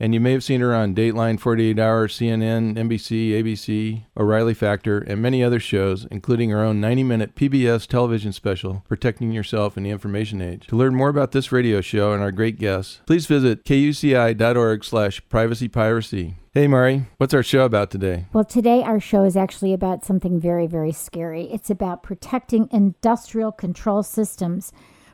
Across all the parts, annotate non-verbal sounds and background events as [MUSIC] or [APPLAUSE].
And you may have seen her on Dateline, 48 Hour, CNN, NBC, ABC, O'Reilly Factor, and many other shows, including her own 90 minute PBS television special, Protecting Yourself in the Information Age. To learn more about this radio show and our great guests, please visit kuci.org slash privacypiracy. Hey, Mari, what's our show about today? Well, today our show is actually about something very, very scary. It's about protecting industrial control systems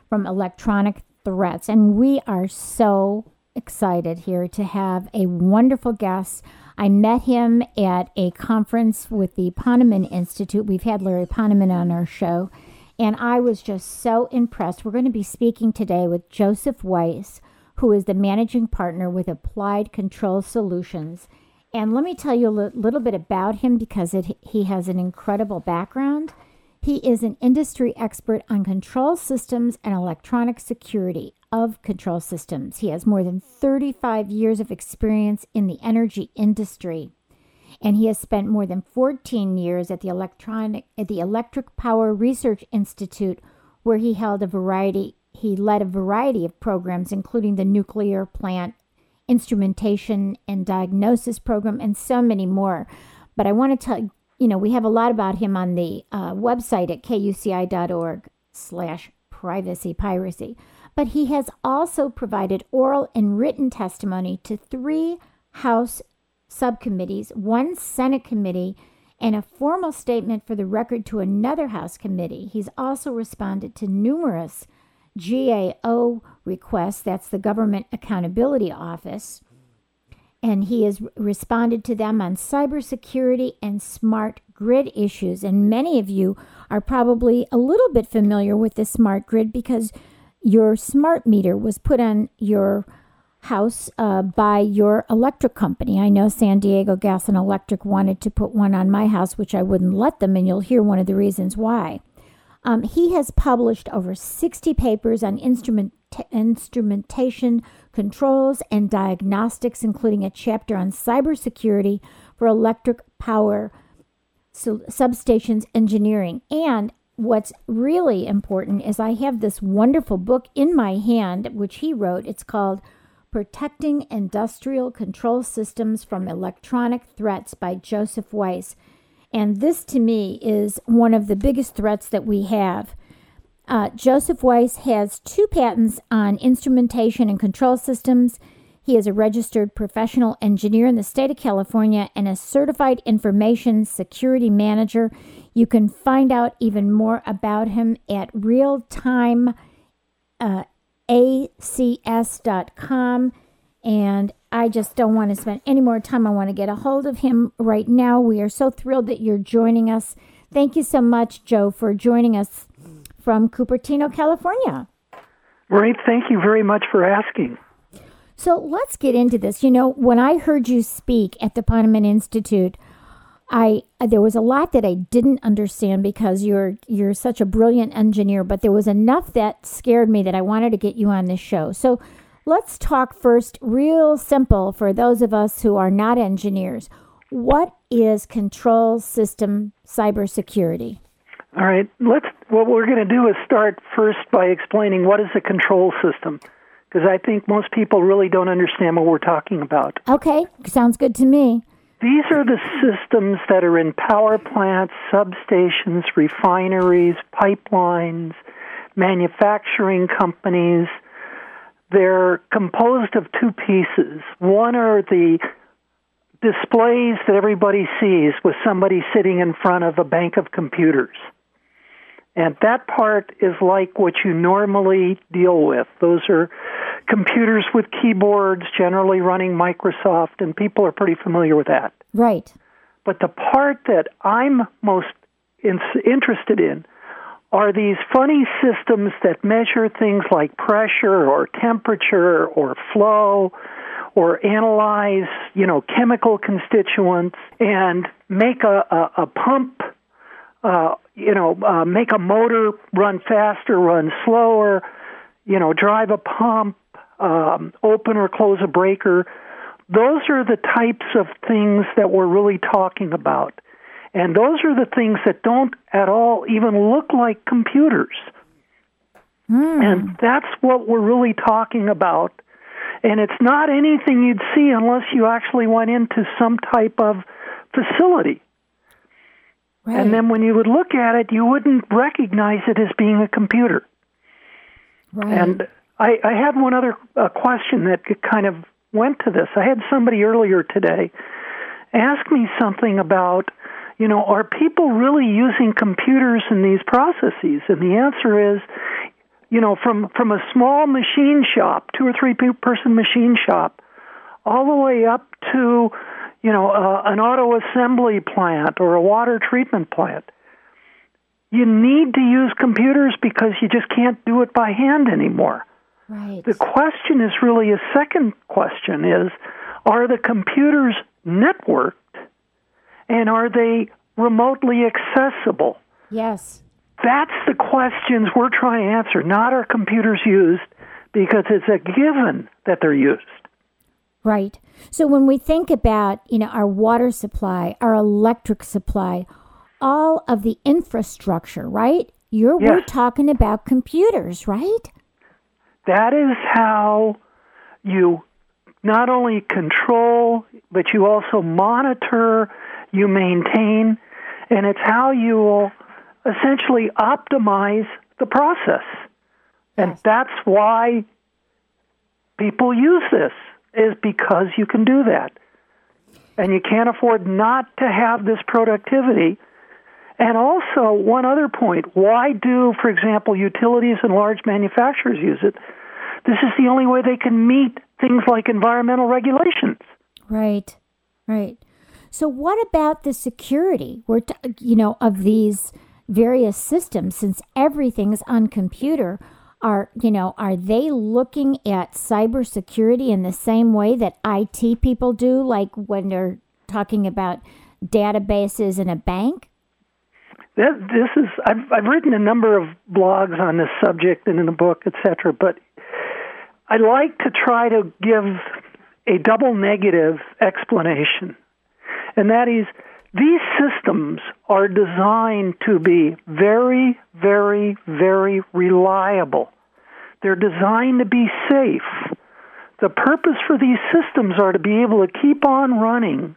from electronic threats. And we are so excited here to have a wonderful guest. I met him at a conference with the Ponemon Institute. We've had Larry Ponemon on our show, and I was just so impressed. We're going to be speaking today with Joseph Weiss, who is the managing partner with Applied Control Solutions. And let me tell you a little bit about him because it, he has an incredible background. He is an industry expert on control systems and electronic security of control systems. He has more than 35 years of experience in the energy industry, and he has spent more than 14 years at the electronic at the Electric Power Research Institute, where he held a variety he led a variety of programs, including the nuclear plant instrumentation and diagnosis program, and so many more. But I want to tell you know we have a lot about him on the uh, website at kuci.org/slash privacy piracy but he has also provided oral and written testimony to three House subcommittees, one Senate committee, and a formal statement for the record to another House committee. He's also responded to numerous GAO requests, that's the Government Accountability Office, and he has responded to them on cybersecurity and smart grid issues. And many of you are probably a little bit familiar with the smart grid because your smart meter was put on your house uh, by your electric company. I know San Diego Gas and Electric wanted to put one on my house, which I wouldn't let them, and you'll hear one of the reasons why. Um, he has published over 60 papers on instrument, instrumentation controls and diagnostics, including a chapter on cybersecurity for electric power substations engineering and what's really important is I have this wonderful book in my hand, which he wrote. It's called Protecting Industrial Control Systems from Electronic Threats by Joseph Weiss. And this to me is one of the biggest threats that we have. Uh, Joseph Weiss has two patents on instrumentation and control systems. He is a registered professional engineer in the state of California and a certified information security manager. You can find out even more about him at realtimeacs.com. Uh, and I just don't want to spend any more time. I want to get a hold of him right now. We are so thrilled that you're joining us. Thank you so much, Joe, for joining us from Cupertino, California. Great. Thank you very much for asking. So let's get into this. You know, when I heard you speak at the Ponemon Institute, I there was a lot that I didn't understand because you're you're such a brilliant engineer, but there was enough that scared me that I wanted to get you on this show. So let's talk first real simple for those of us who are not engineers. What is control system cybersecurity? All right, let's what we're going to do is start first by explaining what is a control system because I think most people really don't understand what we're talking about. Okay, sounds good to me. These are the systems that are in power plants, substations, refineries, pipelines, manufacturing companies. They're composed of two pieces. One are the displays that everybody sees with somebody sitting in front of a bank of computers. And that part is like what you normally deal with. Those are computers with keyboards, generally running Microsoft, and people are pretty familiar with that. Right. But the part that I'm most in- interested in are these funny systems that measure things like pressure or temperature or flow or analyze, you know, chemical constituents and make a, a, a pump, uh, you know, uh, make a motor run faster, run slower, you know, drive a pump, um, open or close a breaker. Those are the types of things that we're really talking about. And those are the things that don't at all even look like computers. Hmm. And that's what we're really talking about. And it's not anything you'd see unless you actually went into some type of facility. Right. And then when you would look at it, you wouldn't recognize it as being a computer. right. And I, I had one other uh, question that kind of went to this. I had somebody earlier today ask me something about, you know, are people really using computers in these processes? And the answer is, you know, from from a small machine shop, two or three person machine shop, all the way up to, you know, uh, an auto assembly plant or a water treatment plant. You need to use computers because you just can't do it by hand anymore. right. The question is really a second question is are the computers networked and are they remotely accessible? yes. That's the questions we're trying to answer, not are computers used because it's a given that they're used. Right. So when we think about, you know, our water supply, our electric supply, all of the infrastructure, right? You're we're talking about computers, right? That is how you not only control, but you also monitor, you maintain, and it's how you will essentially optimize the process. And Yes. that's why people use this, is because you can do that. And you can't afford not to have this productivity. And also, one other point why do, for example, utilities and large manufacturers use it? This is the only way they can meet things like environmental regulations. Right. Right. So what about the security? We're t- you know of these various systems since everything's on computer are you know are they looking at cybersecurity in the same way that IT people do like when they're talking about databases in a bank? That, this is I've, I've written a number of blogs on this subject and in the book, etc. But I like to try to give a double negative explanation, and that is these systems are designed to be very, very, very reliable. They're designed to be safe. The purpose for these systems are to be able to keep on running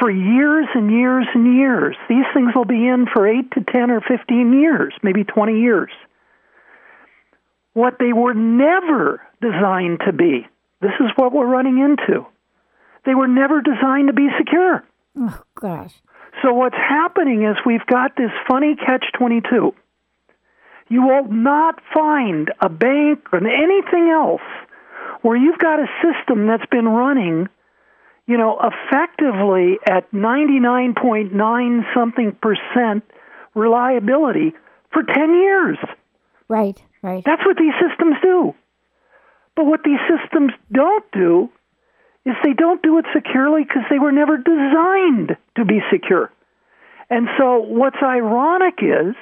for years and years and years. These things will be in for 8 to 10 or 15 years, maybe 20 years. What they were never designed to be, this is what we're running into. They were never designed to be secure. Oh gosh. So what's happening is we've got this funny catch 22. You will not find a bank or anything else where you've got a system that's been running, you know, effectively at 99.9 something percent reliability for 10 years. Right, right. That's what these systems do. But what these systems don't do is they don't do it securely because they were never designed to be secure. And so what's ironic is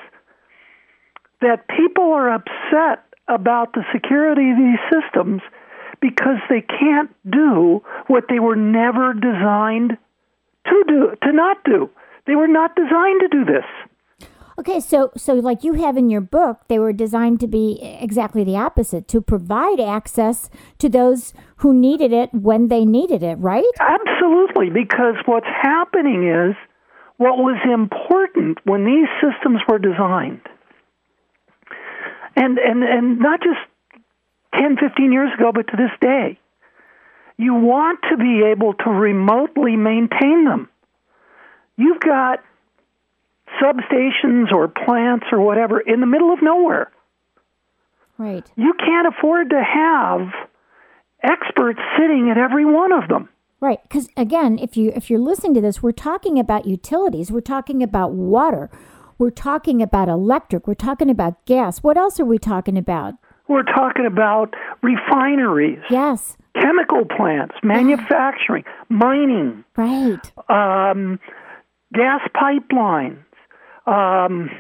that people are upset about the security of these systems because they can't do what they were never designed to do to not do. They were not designed to do this. Okay, so so like you have in your book, they were designed to be exactly the opposite, to provide access to those who needed it when they needed it, right? Absolutely, because what's happening is what was important when these systems were designed, and and and not just 10, 15 years ago, but to this day, you want to be able to remotely maintain them. You've got substations or plants or whatever in the middle of nowhere. Right. You can't afford to have experts sitting at every one of them. Right, because again, if you if you're listening to this, we're talking about utilities, we're talking about water, we're talking about electric, we're talking about gas. What else are we talking about? We're talking about refineries, Yes, chemical plants, manufacturing, mining, right, um, gas pipelines, um,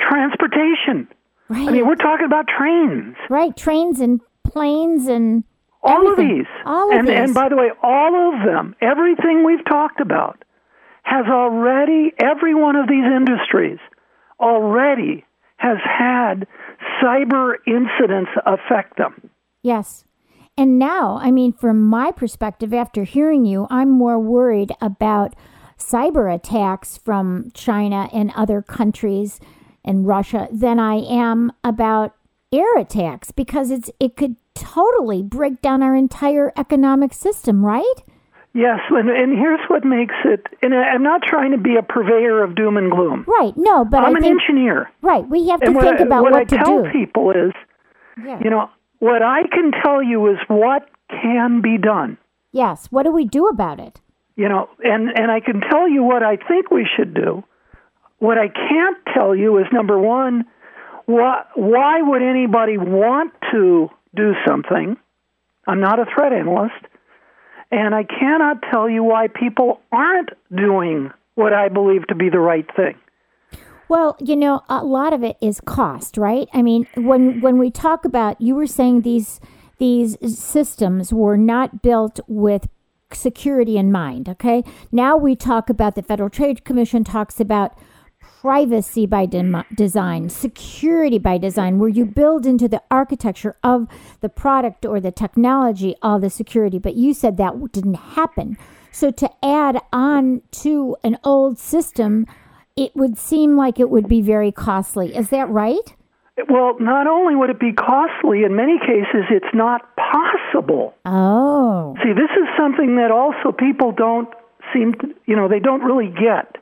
transportation. right, I mean, we're talking about trains. right. Trains and planes and All everything. of these. All of and, these. and by the way, all of them, everything we've talked about, has already, every one of these industries already has had cyber incidents affect them. Yes. And now, I mean, from my perspective, after hearing you, I'm more worried about cyber attacks from China and other countries and Russia than I am about air attacks because it's it could totally break down our entire economic system, right? Yes, and, and here's what makes it, and I'm not trying to be a purveyor of doom and gloom. Right. No, but I'm I an think engineer. right. We have to And what, think I, about what, what, I to tell do. people is, Yeah. you know, what I can tell you is what can be done. Yes. What do we do about it? You know, and, and I can tell you what I think we should do. What I can't tell you is number one, why, why would anybody want to do something? I'm not a threat analyst. And I cannot tell you why people aren't doing what I believe to be the right thing. Well, you know, a lot of it is cost, right? I mean, when when we talk about you were saying these these systems were not built with security in mind, okay? Now we talk about the Federal Trade Commission talks about privacy by dem- design, security by design, where you build into the architecture of the product or the technology all the security. But you said that didn't happen. So to add on to an old system, it would seem like it would be very costly. Is that right? Well, not only would it be costly, in many cases, it's not possible. Oh, See, this is something that also people don't seem to, you know, they don't really get.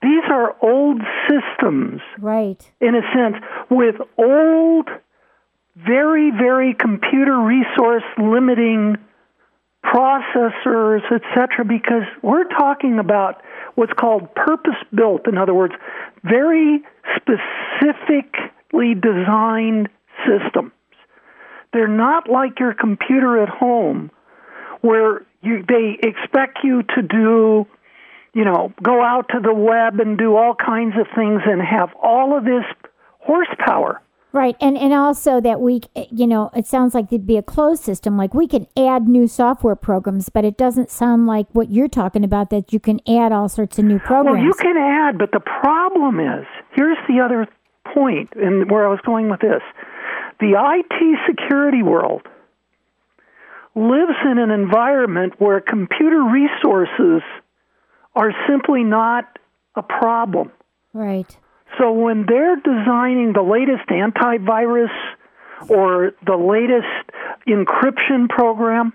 These are old systems, right. in a sense, with old, very, very computer resource limiting processors, etc., because we're talking about what's called purpose built. In other words, very specifically designed systems. They're not like your computer at home where you, they expect you to do, you know, go out to the web and do all kinds of things and have all of this horsepower. Right, and and also that we, you know, it sounds like it'd be a closed system. Like we can add new software programs, but it doesn't sound like what you're talking about. That you can add all sorts of new programs. Well, you can add, but the problem is here's the other point, and where I was going with this: the IT security world lives in an environment where computer resources are simply not a problem. right, So when they're designing the latest antivirus or the latest encryption program,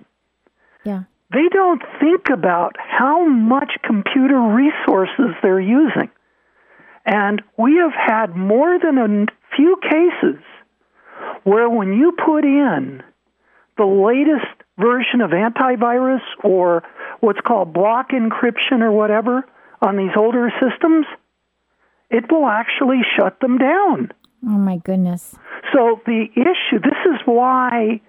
yeah, they don't think about how much computer resources they're using. And we have had more than a few cases where when you put in the latest version of antivirus or what's called block encryption or whatever on these older systems, it will actually shut them down. oh my goodness, So the issue, this is why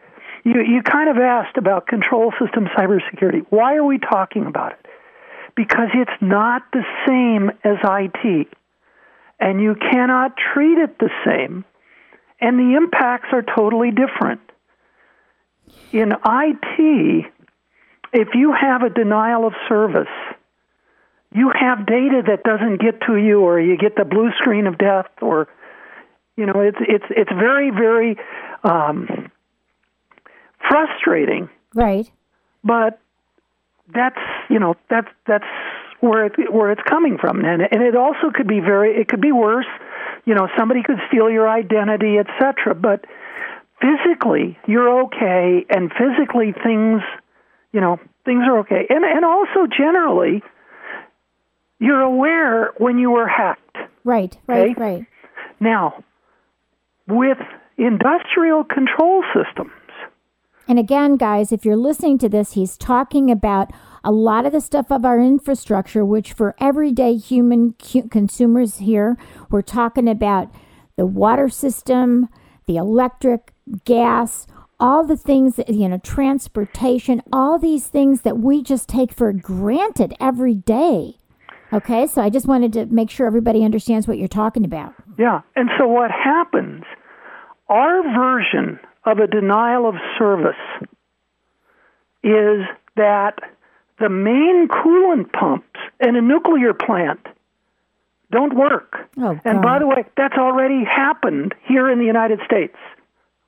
you, you kind of asked about control system cybersecurity. Why are we talking about it? Because it's not the same as IT. And you cannot treat it the same. And the impacts are totally different. In IT, if you have a denial of service, you have data that doesn't get to you or you get the blue screen of death or you know it's it's it's very very um, frustrating. Right, but that's you know that's that's where it where it's coming from. And and it also could be very it could be worse. You know somebody could steal your identity etc but physically you're okay and physically things you know things are okay and and also generally you're aware when you were hacked Right, right, Okay. right. now with industrial control systems And again, guys, if you're listening to this, he's talking about a lot of the stuff of our infrastructure, which for everyday human consumers here, we're talking about the water system, the electric, gas, all the things that, you know, transportation, all these things that we just take for granted every day. Okay, so I just wanted to make sure everybody understands what you're talking about. Yeah. And so what happens, our version of a denial of service is that the main coolant pumps in a nuclear plant don't work. Oh, and by the way, that's already happened here in the United States.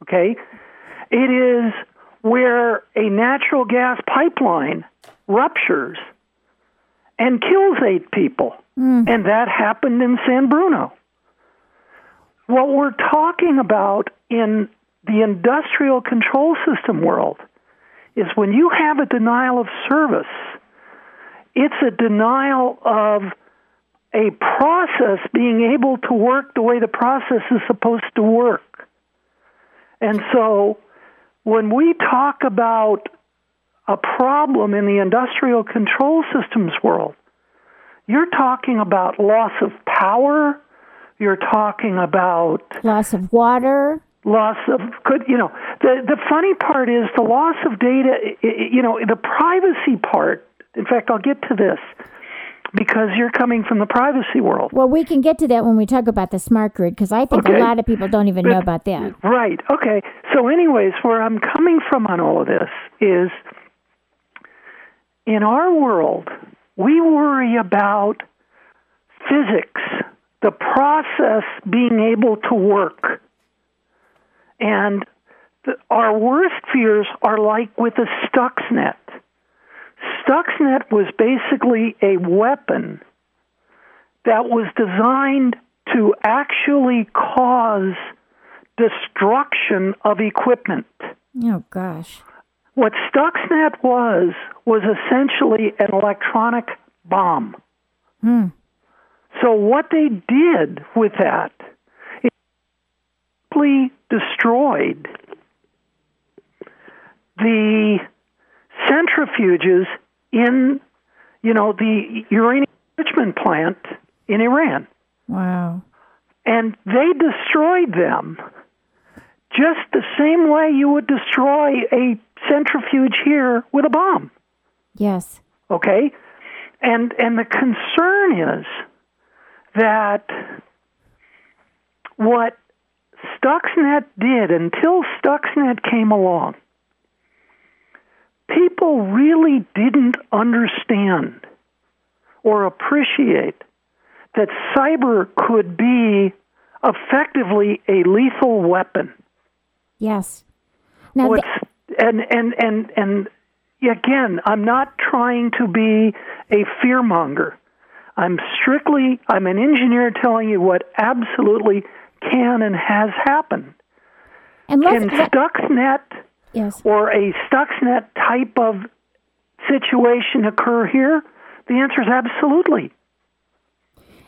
Okay? It is where a natural gas pipeline ruptures and kills eight people. Hmm. And that happened in San Bruno. What we're talking about in the industrial control system world is when you have a denial of service, it's a denial of a process being able to work the way the process is supposed to work. And so when we talk about a problem in the industrial control systems world, you're talking about loss of power, you're talking about Loss of water. loss of could you know the the funny part is the loss of data you know the privacy part in fact I'll get to this because you're coming from the privacy world Well, we can get to that when we talk about the smart grid because I think Okay. a lot of people don't even know about that. Right. Okay. So, anyways, where I'm coming from on all of this is in our world, we worry about physics, the process being able to work. And the, our worst fears are like with a Stuxnet. Stuxnet was basically a weapon that was designed to actually cause destruction of equipment. Oh gosh. What Stuxnet was was essentially an electronic bomb. Hmm. So what they did with that, it simply destroyed the centrifuges in, you know, the uranium enrichment plant in Iran Wow. and they destroyed them just the same way you would destroy a centrifuge here with a bomb Yes. okay and and the concern is that what Stuxnet did until Stuxnet came along people really didn't understand or appreciate that cyber could be effectively a lethal weapon Yes. Now, What's, and and and and again, I'm not trying to be a fearmonger. I'm strictly I'm an engineer telling you what absolutely can and has happened. and let- Stuxnet yes. or a Stuxnet type of situation occur here? The answer is absolutely.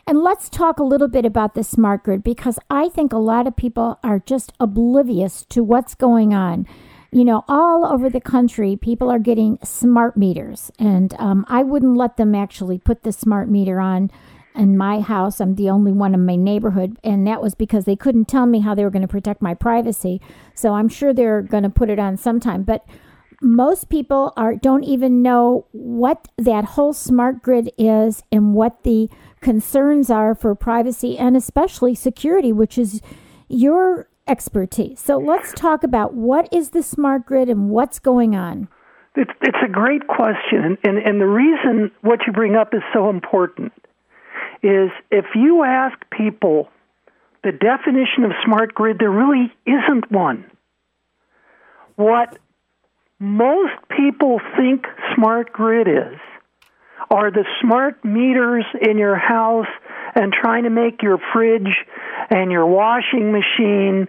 And let's talk a little bit about the smart grid because I think a lot of people are just oblivious to what's going on. You know, all over the country, people are getting smart meters, and um, I wouldn't let them actually put the smart meter on in my house. I'm the only one in my neighborhood, and that was because they couldn't tell me how they were going to protect my privacy. So I'm sure they're going to put it on sometime. But most people are don't even know what that whole smart grid is and what the concerns are for privacy and especially security which is your expertise so let's talk about what is the smart grid and what's going on It's, a great question, and, and, and the reason what you bring up is so important is if you ask people the definition of smart grid, there really isn't one. What most people think smart grid is are the smart meters in your house and trying to make your fridge and your washing machine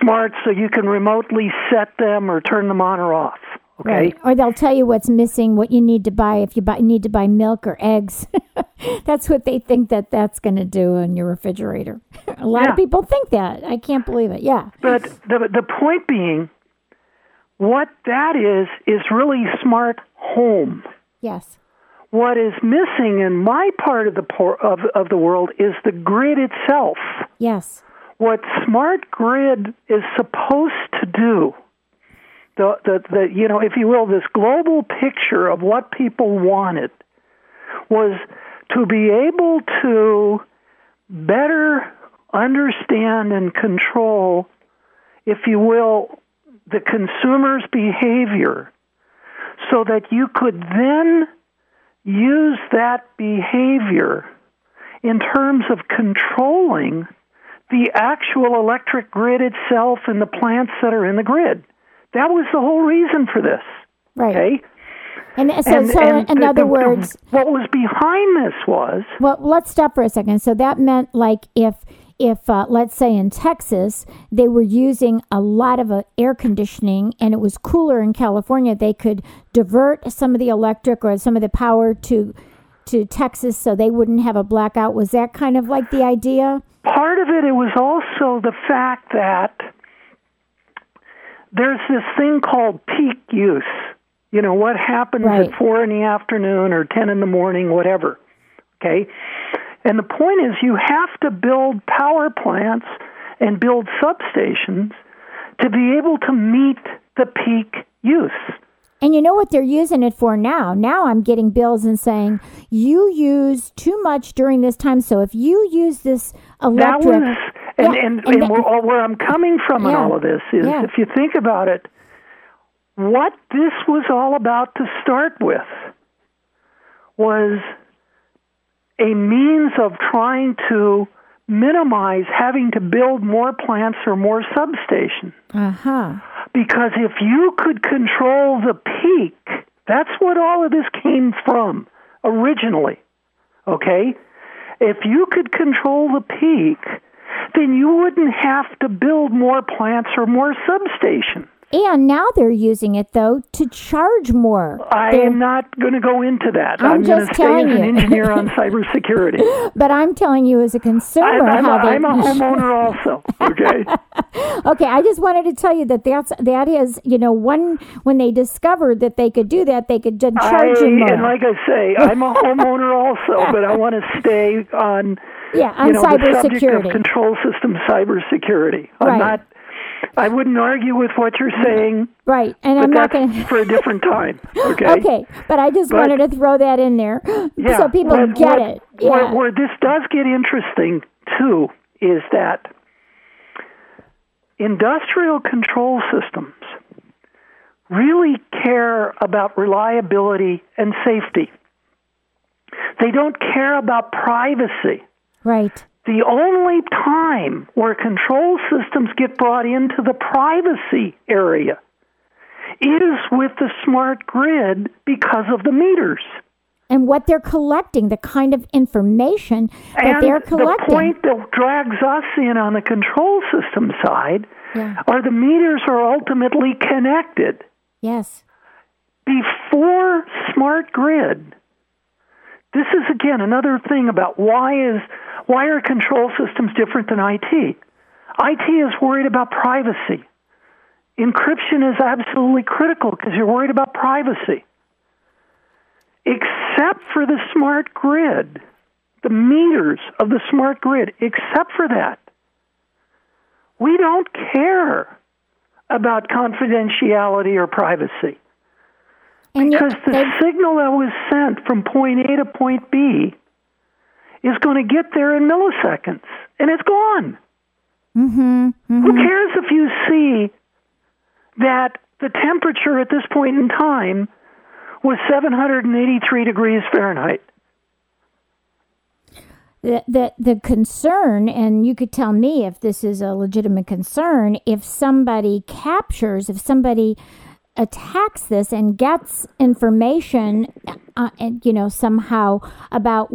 smart so you can remotely set them or turn them on or off. Okay. Right. Or they'll tell you what's missing, what you need to buy if you buy, need to buy milk or eggs. [LAUGHS] that's what they think that that's going to do in your refrigerator. [LAUGHS] a lot Yeah. of people think that. I can't believe it. Yeah. But the the point being, what that is is really smart home. Yes. What is missing in my part of the por- of of the world is the grid itself. Yes. What smart grid is supposed to do, the the, the you know, if you will, this global picture of what people wanted was to be able to better understand and control, if you will, the consumer's behavior so that you could then use that behavior in terms of controlling the actual electric grid itself and the plants that are in the grid. That was the whole reason for this. Right. Okay? And so, so in the- other the- words, what was behind this was Well, let's stop for a second. So that meant like if if uh, let's say in Texas they were using a lot of uh, air conditioning and it was cooler in California, they could divert some of the electric or some of the power to to Texas so they wouldn't have a blackout. Was that kind of like the idea? part of it, it was also the fact that there's this thing called peak use. You know, what happens Right. at four in the afternoon or 10 in the morning, whatever. Okay? And the point is, you have to build power plants and build substations to be able to meet the peak use. And you know what they're using it for now? Now I'm getting bills and saying you use too much during this time. So if you use this That electric, was, and, Yeah, and, and and, where, all- where I'm coming from in all of this is yeah. if you think about it, what this was all about to start with was a means of trying to minimize having to build more plants or more substations. uh huh, Because if you could control the peak, that's what all of this came from originally. Okay? If you could control the peak, then you wouldn't have to build more plants or more substations. and now they're using it though to charge more. I They're- am not going to go into that. I'm to just stay as an you. engineer [LAUGHS] on cybersecurity. But I'm telling you, as a consumer, I'm, I'm, a, they. I'm a [LAUGHS] homeowner also. Okay. [LAUGHS] okay, I just wanted to tell you that that's that is you know one when they discovered that they could do that, they could just charge I, you more. and like I say, I'm a homeowner also, but I want to stay on yeah, on you know, the subject of cybersecurity. control system cybersecurity. I'm Right. not. I wouldn't argue with what you're mm-hmm. saying, Right, and I'm not going to. for a different time. [LAUGHS] Okay. Okay, but I just But- wanted to throw that in there [GASPS] Yeah. so people get it. Where, Yeah. where this does get interesting too is that industrial control systems really care about reliability and safety. They don't care about privacy. Right. the only time where control systems get brought into the privacy area is with the smart grid because of the meters. And what they're collecting, the kind of information that and they're collecting. the point that drags us in on the control system side Yeah. are the meters are ultimately connected. Yes. before smart grid this is again another thing about why is why are control systems different than IT IT is worried about privacy. Encryption is absolutely critical because you're worried about privacy. Except for the smart grid the meters of the smart grid except for that we don't care about confidentiality or privacy. And because the signal that was sent from point A to point B is going to get there in milliseconds, and it's gone. mhm, mhm. Who cares if you see that the temperature at this point in time was 783 degrees Fahrenheit? the, the the concern and you could tell me if this is a legitimate concern if somebody captures if somebody attacks this and gets information uh, and you know somehow about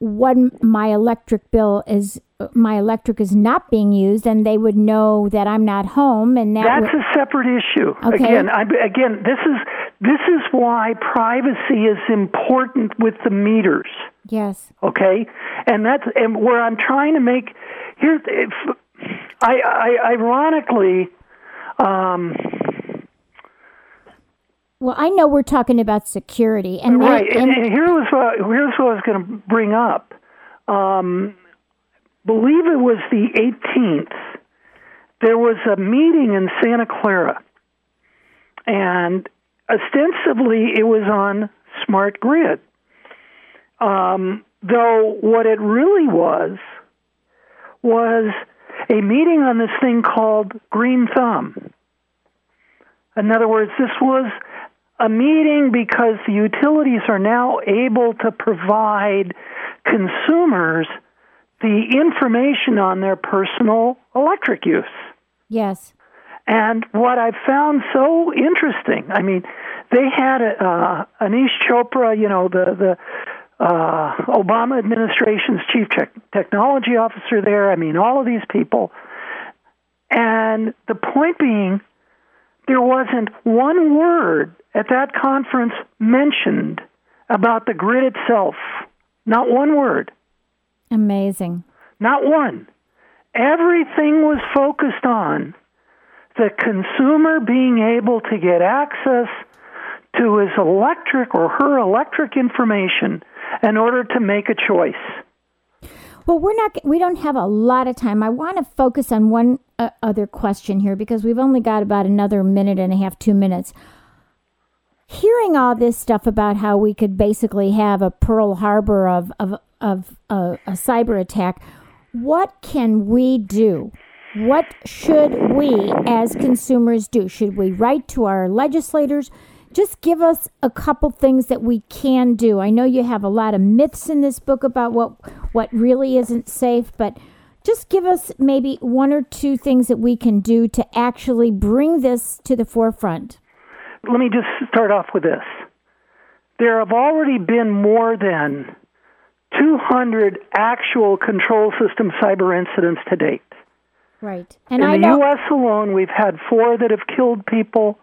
when my electric bill is my electric is not being used, and they would know that I'm not home, and that that's would, a separate issue. Okay. Again, I, again, this is this is why privacy is important with the meters. yes, Okay, and that's and where I'm trying to make here. If, I, I ironically. Um, well, I know we're talking about security, and Right, and, and- and here was what here's what I was going to bring up. Um, believe it was the 18th. There was a meeting in Santa Clara, and ostensibly it was on smart grid. Um, though what it really was was a meeting on this thing called Green Thumb. In other words, this was a meeting because the utilities are now able to provide consumers the information on their personal electric use. yes, And what I've found so interesting, I mean, they had uh, Aneesh Chopra, you know, the the uh, Obama administration's chief tech technology officer there. I mean, all of these people. And the point being, there wasn't one word at that conference mentioned about the grid itself. Not one word. amazing. Not one. Everything was focused on the consumer being able to get access to his electric or her electric information in order to make a choice. Well, we're not. We don't have a lot of time. I want to focus on one uh, other question here because we've only got about another minute and a half, two minutes. Hearing all this stuff about how we could basically have a Pearl Harbor of of of uh, a cyber attack, what can we do? What should we as consumers do? Should we write to our legislators? Just give us a couple things that we can do. I know you have a lot of myths in this book about what what really isn't safe, but just give us maybe one or two things that we can do to actually bring this to the forefront. Let me just start off with this. There have already been more than 200 actual control system cyber incidents to date. Right. And In I the know U.S. alone, we've had four that have killed people.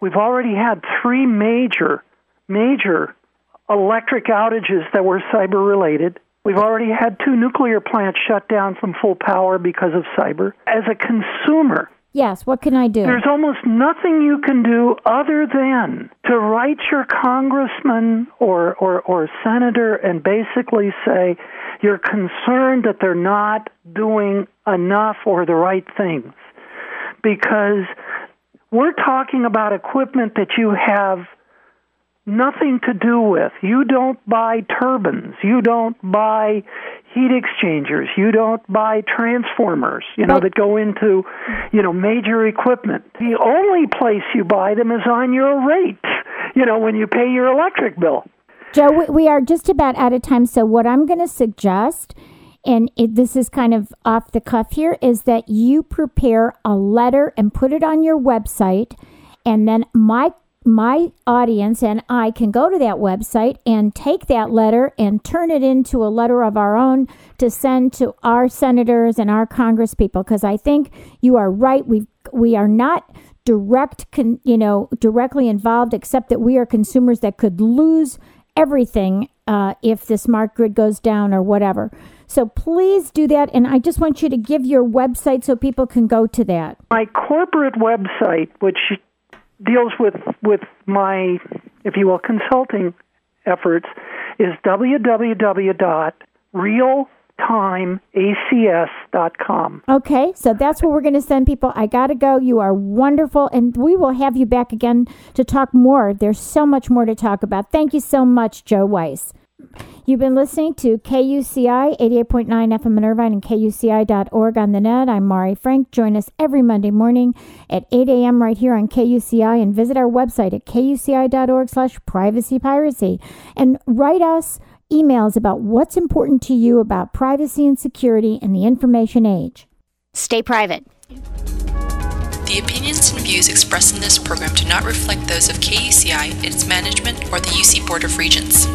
We've already had three major, major electric outages that were cyber related. We've already had two nuclear plants shut down from full power because of cyber. As a consumer, Yes, what can I do? there's almost nothing you can do other than to write your congressman or, or, or senator and basically say you're concerned that they're not doing enough or the right things. Because we're talking about equipment that you have nothing to do with. You don't buy turbines. You don't buy heat exchangers. You don't buy transformers, you know, that go into, you know, major equipment. The only place you buy them is on your rate, you know, when you pay your electric bill. Joe, we, we are just about out of time. So, what I'm going to suggest, and it, this is kind of off the cuff here, is that you prepare a letter and put it on your website, and then my my audience and I can go to that website and take that letter and turn it into a letter of our own to send to our senators and our congresspeople because I think you are right we we are not direct con, you know directly involved except that we are consumers that could lose everything uh, if the smart grid goes down or whatever. So please do that and I just want you to give your website so people can go to that. My corporate website, which deals with with my, if you will, consulting efforts, is www.realtimeacs.com. Okay, so that's what we're going to send people. I got to go. You are wonderful, and we will have you back again to talk more. There's so much more to talk about. Thank you so much, Joe Weiss. You've been listening to KUCI 88.9 FM in Irvine and KUCI.org on the net. I'm Mari Frank. Join us every Monday morning at 8 a.m. right here on KUCI and visit our website at KUCI.org slash privacy piracy. And write us emails about what's important to you about privacy and security in the information age. Stay private. The opinions and views expressed in this program do not reflect those of KUCI, its management, or the UC Board of Regents.